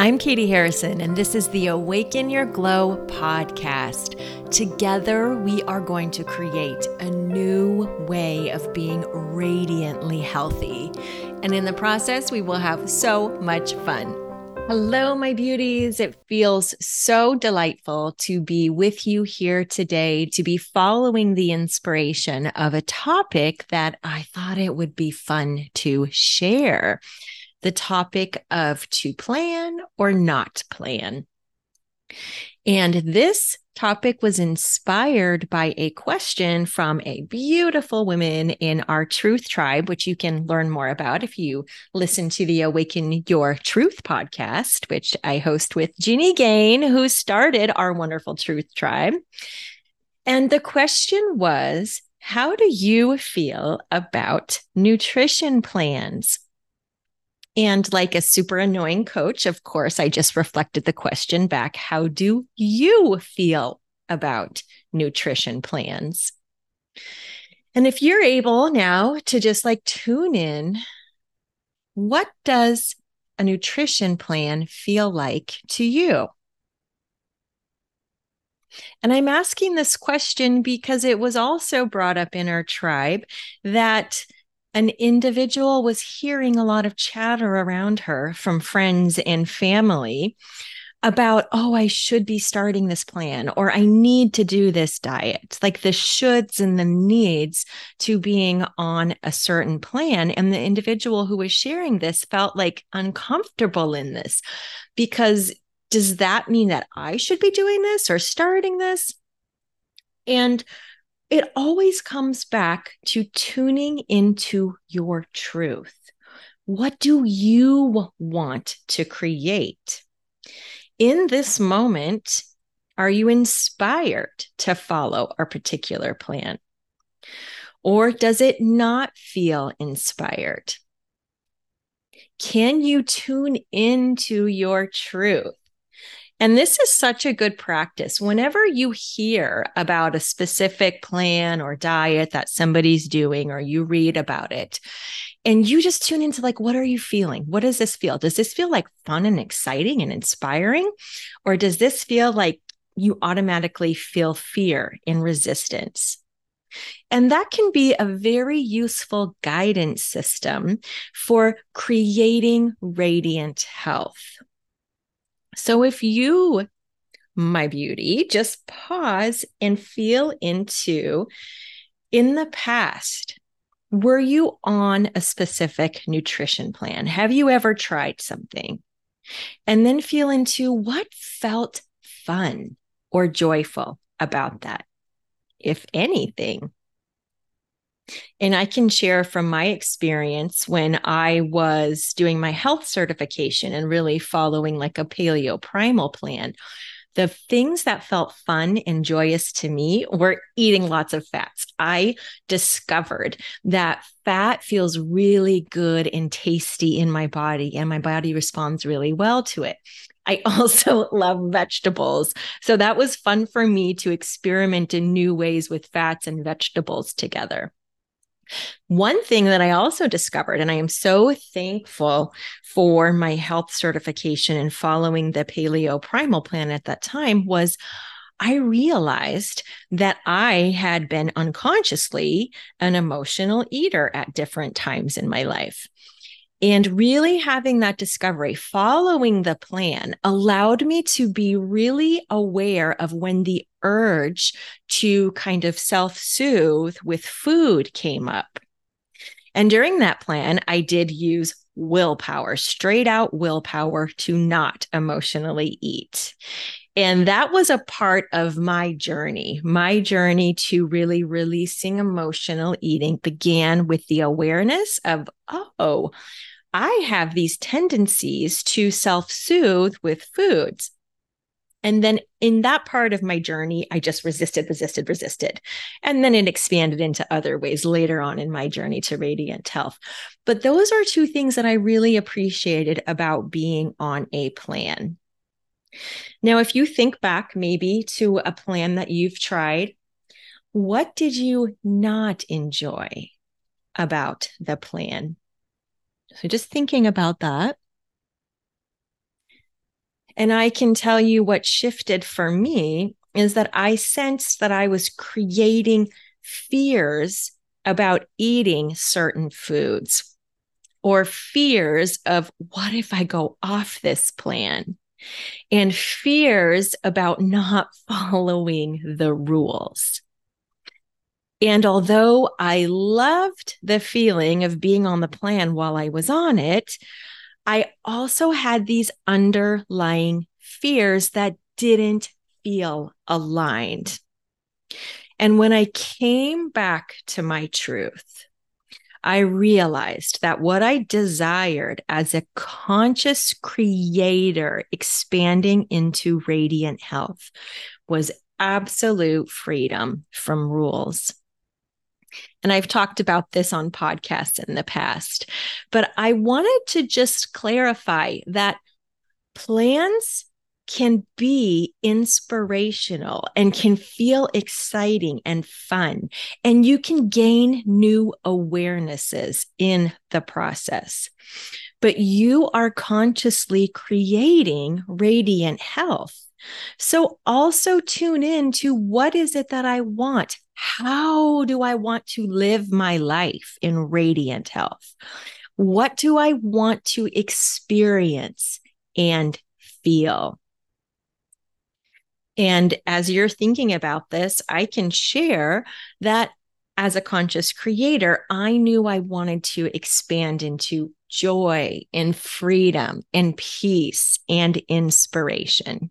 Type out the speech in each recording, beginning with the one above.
I'm Katie Harrison, and this is the Awaken Your Glow podcast. Together, we are going to create a new way of being radiantly healthy. And in the process, we will have so much fun. Hello, my beauties. It feels so delightful to be with you here today, to be following the inspiration of a topic that I thought it would be fun to share the topic of to plan or not plan. And this topic was inspired by a question from a beautiful woman in our Truth Tribe, which you can learn more about if you listen to the Awaken Your Truth podcast, which I host with Jeannie Gain, who started our wonderful Truth Tribe. And the question was How do you feel about nutrition plans? And like a super annoying coach, of course, I just reflected the question back How do you feel about nutrition plans? And if you're able now to just like tune in, what does a nutrition plan feel like to you? And I'm asking this question because it was also brought up in our tribe that an individual was hearing a lot of chatter around her from friends and family about, oh, I should be starting this plan or I need to do this diet, like the shoulds and the needs to being on a certain plan. And the individual who was sharing this felt like uncomfortable in this because does that mean that I should be doing this or starting this? And it always comes back to tuning into your truth. What do you want to create? In this moment, are you inspired to follow a particular plan? Or does it not feel inspired? Can you tune into your truth? And this is such a good practice. Whenever you hear about a specific plan or diet that somebody's doing, or you read about it, and you just tune into like, what are you feeling? What does this feel? Does this feel like fun and exciting and inspiring? Or does this feel like you automatically feel fear and resistance? And that can be a very useful guidance system for creating radiant health. So if you, my beauty, just pause and feel into in the past, were you on a specific nutrition plan? Have you ever tried something? And then feel into what felt fun or joyful about that, if anything. And I can share from my experience when I was doing my health certification and really following like a paleo primal plan. The things that felt fun and joyous to me were eating lots of fats. I discovered that fat feels really good and tasty in my body, and my body responds really well to it. I also love vegetables. So that was fun for me to experiment in new ways with fats and vegetables together. One thing that I also discovered, and I am so thankful for my health certification and following the paleo primal plan at that time, was I realized that I had been unconsciously an emotional eater at different times in my life. And really having that discovery, following the plan, allowed me to be really aware of when the urge to kind of self soothe with food came up. And during that plan, I did use willpower, straight out willpower to not emotionally eat. And that was a part of my journey. My journey to really releasing emotional eating began with the awareness of, oh, I have these tendencies to self soothe with foods. And then in that part of my journey, I just resisted, resisted, resisted. And then it expanded into other ways later on in my journey to radiant health. But those are two things that I really appreciated about being on a plan. Now, if you think back maybe to a plan that you've tried, what did you not enjoy about the plan? So just thinking about that. And I can tell you what shifted for me is that I sensed that I was creating fears about eating certain foods or fears of what if I go off this plan and fears about not following the rules. And although I loved the feeling of being on the plan while I was on it, I also had these underlying fears that didn't feel aligned. And when I came back to my truth, I realized that what I desired as a conscious creator expanding into radiant health was absolute freedom from rules. And I've talked about this on podcasts in the past, but I wanted to just clarify that plans can be inspirational and can feel exciting and fun. And you can gain new awarenesses in the process. But you are consciously creating radiant health. So also tune in to what is it that I want? How do I want to live my life in radiant health? What do I want to experience and feel? And as you're thinking about this, I can share that as a conscious creator, I knew I wanted to expand into joy and freedom and peace and inspiration.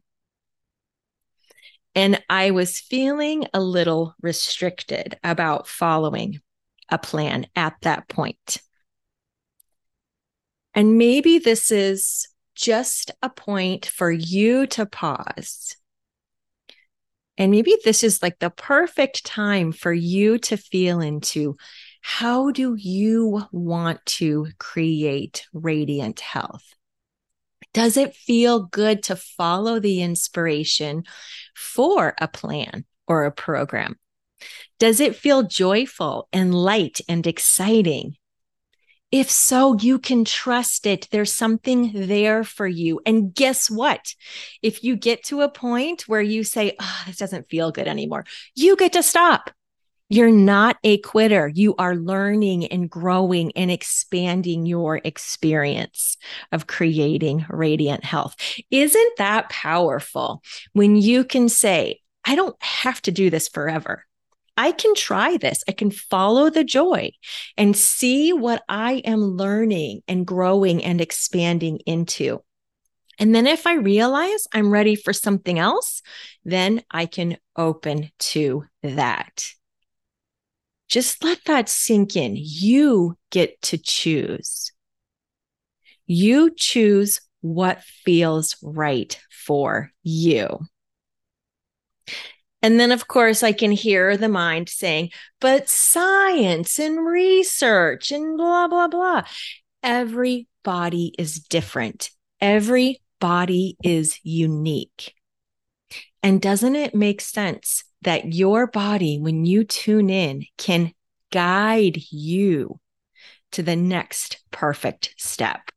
And I was feeling a little restricted about following a plan at that point. And maybe this is just a point for you to pause and maybe this is like the perfect time for you to feel into how do you want to create radiant health? Does it feel good to follow the inspiration for a plan or a program? Does it feel joyful and light and exciting? If so, you can trust it. There's something there for you. And guess what? If you get to a point where you say, oh, this doesn't feel good anymore, you get to stop. You're not a quitter. You are learning and growing and expanding your experience of creating radiant health. Isn't that powerful when you can say, I don't have to do this forever. I can try this. I can follow the joy and see what I am learning and growing and expanding into. And then if I realize I'm ready for something else, then I can open to that. Just let that sink in. You get to choose. You choose what feels right for you. And then, of course, I can hear the mind saying, but science and research and blah, blah, blah. Every body is different. Every body is unique. And doesn't it make sense that your body, when you tune in, can guide you to the next perfect step?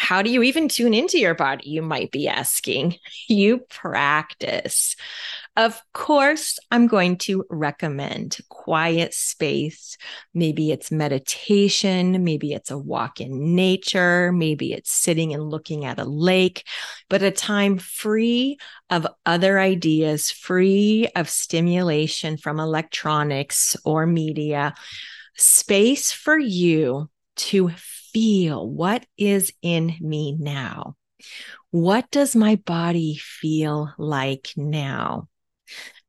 How do you even tune into your body? You might be asking. You practice. Of course, I'm going to recommend quiet space. Maybe it's meditation, maybe it's a walk in nature, maybe it's sitting and looking at a lake, but a time free of other ideas, free of stimulation from electronics or media. Space for you to feel what is in me now. What does my body feel like now?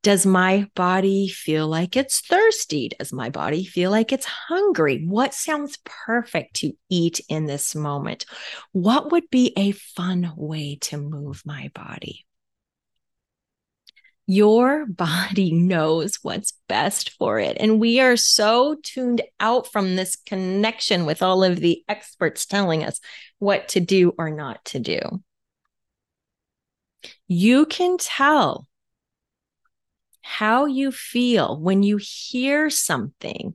Does my body feel like it's thirsty? Does my body feel like it's hungry? What sounds perfect to eat in this moment? What would be a fun way to move my body? Your body knows what's best for it. And we are so tuned out from this connection with all of the experts telling us what to do or not to do. You can tell how you feel when you hear something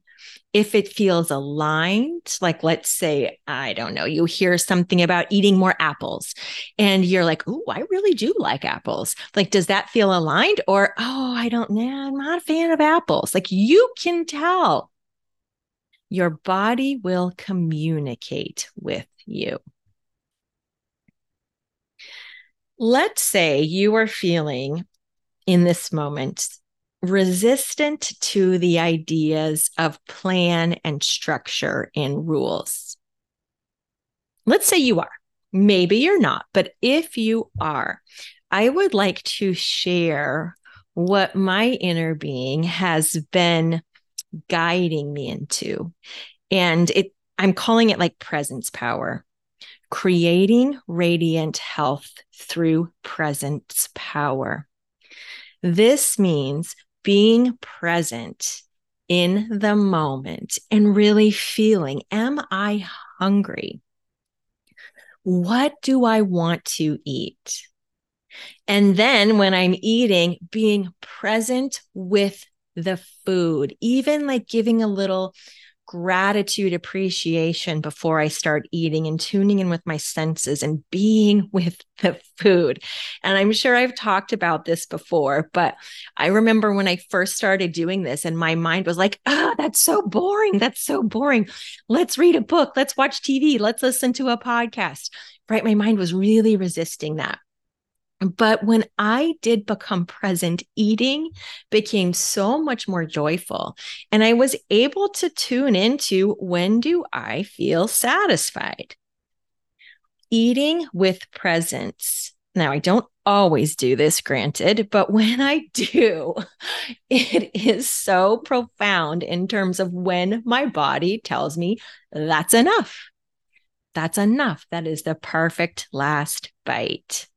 if it feels aligned, like let's say, I don't know, you hear something about eating more apples and you're like, oh, I really do like apples. Like, does that feel aligned? Or, oh, I don't know, I'm not a fan of apples. Like, you can tell your body will communicate with you. Let's say you are feeling in this moment resistant to the ideas of plan and structure and rules. Let's say you are. Maybe you're not, but if you are, I would like to share what my inner being has been guiding me into. And it I'm calling it like presence power. Creating radiant health through presence power. This means being present in the moment and really feeling Am I hungry? What do I want to eat? And then when I'm eating, being present with the food, even like giving a little gratitude, appreciation before I start eating and tuning in with my senses and being with the food. And I'm sure I've talked about this before, but I remember when I first started doing this and my mind was like, oh, that's so boring. That's so boring. Let's read a book. Let's watch TV. Let's listen to a podcast. Right. My mind was really resisting that. But when I did become present, eating became so much more joyful. And I was able to tune into when do I feel satisfied? Eating with presence. Now, I don't always do this, granted, but when I do, it is so profound in terms of when my body tells me that's enough. That's enough. That is the perfect last bite.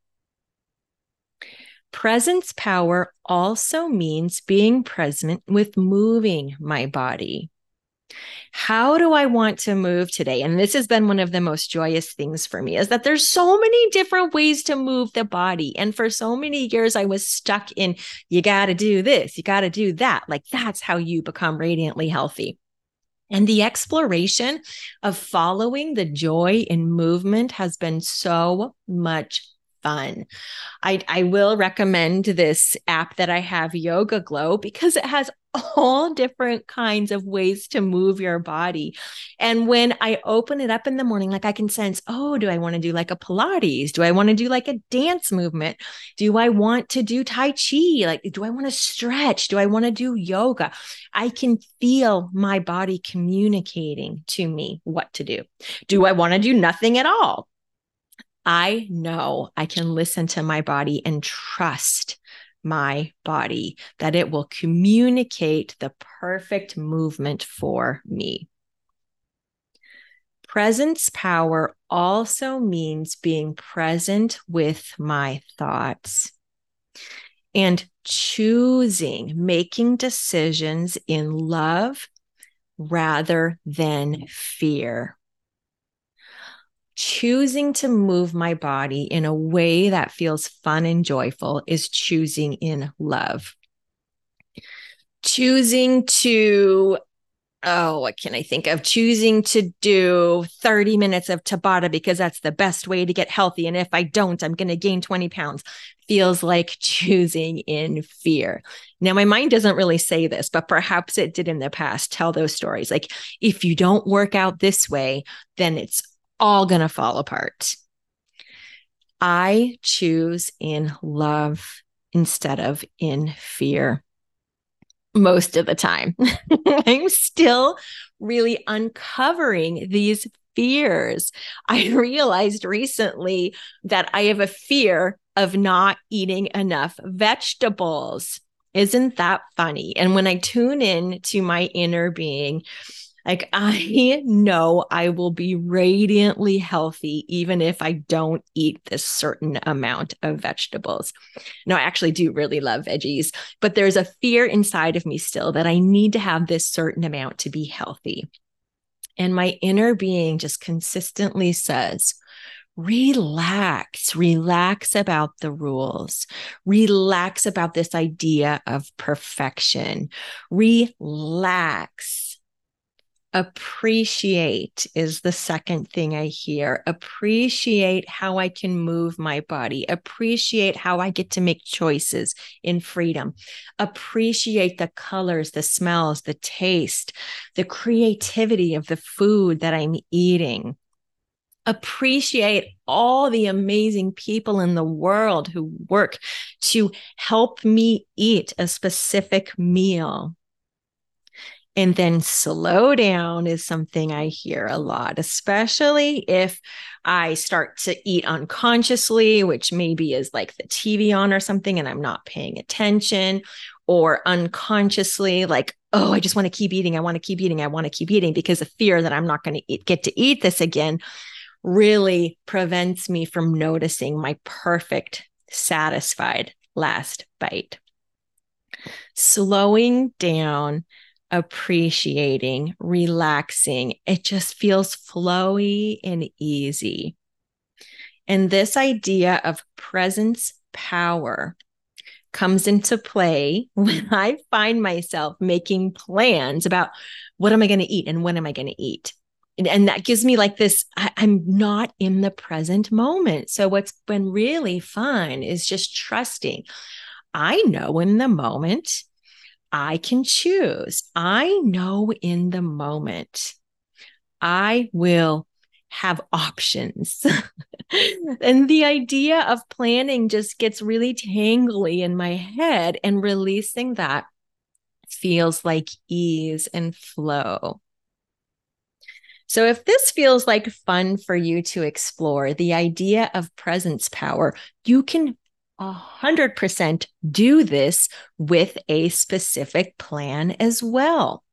Presence power also means being present with moving my body. How do I want to move today? And this has been one of the most joyous things for me is that there's so many different ways to move the body. And for so many years, I was stuck in, you got to do this, you got to do that. Like that's how you become radiantly healthy. And the exploration of following the joy in movement has been so much fun. I, I will recommend this app that I have, YogaGlo, because it has all different kinds of ways to move your body. And when I open it up in the morning, like I can sense, oh, do I want to do like a Pilates? Do I want to do like a dance movement? Do I want to do Tai Chi? Like, do I want to stretch? Do I want to do yoga? I can feel my body communicating to me what to do. Do I want to do nothing at all? I know I can listen to my body and trust my body that it will communicate the perfect movement for me. Presence power also means being present with my thoughts and choosing, making decisions in love rather than fear choosing to move my body in a way that feels fun and joyful is choosing in love. Choosing to, oh, what can I think of? Choosing to do 30 minutes of Tabata because that's the best way to get healthy. And if I don't, I'm going to gain 20 pounds feels like choosing in fear. Now, my mind doesn't really say this, but perhaps it did in the past tell those stories. Like, if you don't work out this way, then it's all going to fall apart. I choose in love instead of in fear most of the time. I'm still really uncovering these fears. I realized recently that I have a fear of not eating enough vegetables. Isn't that funny? And when I tune in to my inner being, like, I know I will be radiantly healthy even if I don't eat this certain amount of vegetables. No, I actually do really love veggies, but there's a fear inside of me still that I need to have this certain amount to be healthy. And my inner being just consistently says, relax, relax about the rules, relax about this idea of perfection, relax Appreciate is the second thing I hear. Appreciate how I can move my body. Appreciate how I get to make choices in freedom. Appreciate the colors, the smells, the taste, the creativity of the food that I'm eating. Appreciate all the amazing people in the world who work to help me eat a specific meal and then slow down is something I hear a lot, especially if I start to eat unconsciously, which maybe is like the TV on or something, and I'm not paying attention, or unconsciously, like, oh, I just want to keep eating. I want to keep eating. I want to keep eating because the fear that I'm not going to get to eat this again really prevents me from noticing my perfect, satisfied last bite. Slowing down appreciating, relaxing. It just feels flowy and easy. And this idea of presence power comes into play when I find myself making plans about what am I going to eat and when am I going to eat. And, that gives me like this I, I'm not in the present moment. So, what's been really fun is just trusting. I know in the moment I can choose. I know in the moment I will have options. and the idea of planning just gets really tangly in my head, and releasing that feels like ease and flow. So, if this feels like fun for you to explore, the idea of presence power, you can 100% do this with a specific plan as well.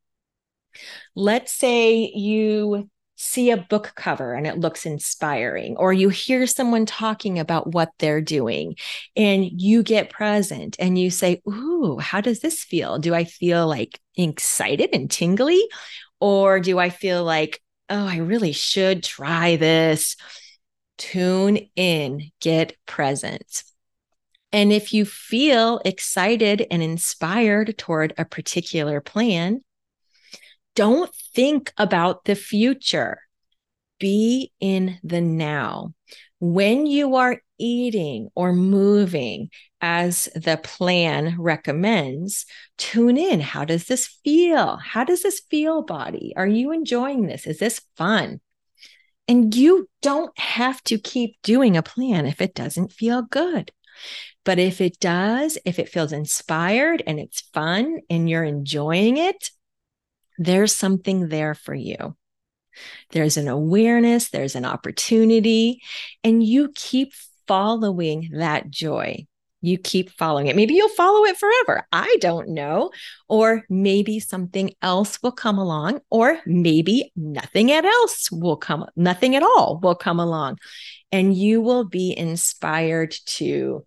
Let's say you see a book cover and it looks inspiring, or you hear someone talking about what they're doing and you get present and you say, Ooh, how does this feel? Do I feel like excited and tingly? Or do I feel like, Oh, I really should try this? Tune in, get present. And if you feel excited and inspired toward a particular plan, don't think about the future. Be in the now. When you are eating or moving as the plan recommends, tune in. How does this feel? How does this feel, body? Are you enjoying this? Is this fun? And you don't have to keep doing a plan if it doesn't feel good. But if it does, if it feels inspired and it's fun and you're enjoying it, there's something there for you. There's an awareness, there's an opportunity, and you keep following that joy. You keep following it. Maybe you'll follow it forever. I don't know. Or maybe something else will come along, or maybe nothing at else will come, nothing at all will come along. And you will be inspired to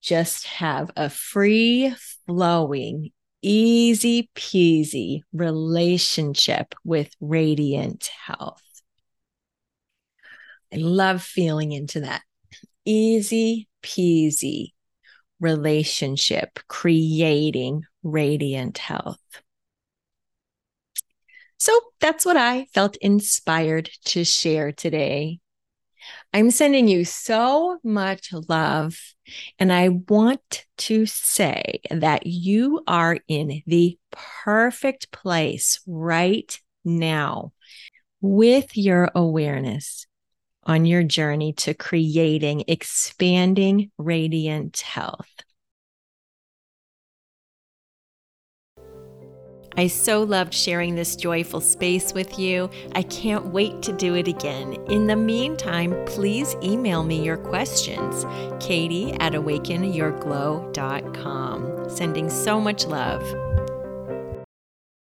just have a free flowing, easy peasy relationship with radiant health. I love feeling into that easy peasy relationship, creating radiant health. So that's what I felt inspired to share today. I'm sending you so much love. And I want to say that you are in the perfect place right now with your awareness on your journey to creating expanding radiant health. I so loved sharing this joyful space with you. I can't wait to do it again. In the meantime, please email me your questions, katie at awakenyourglow.com. Sending so much love.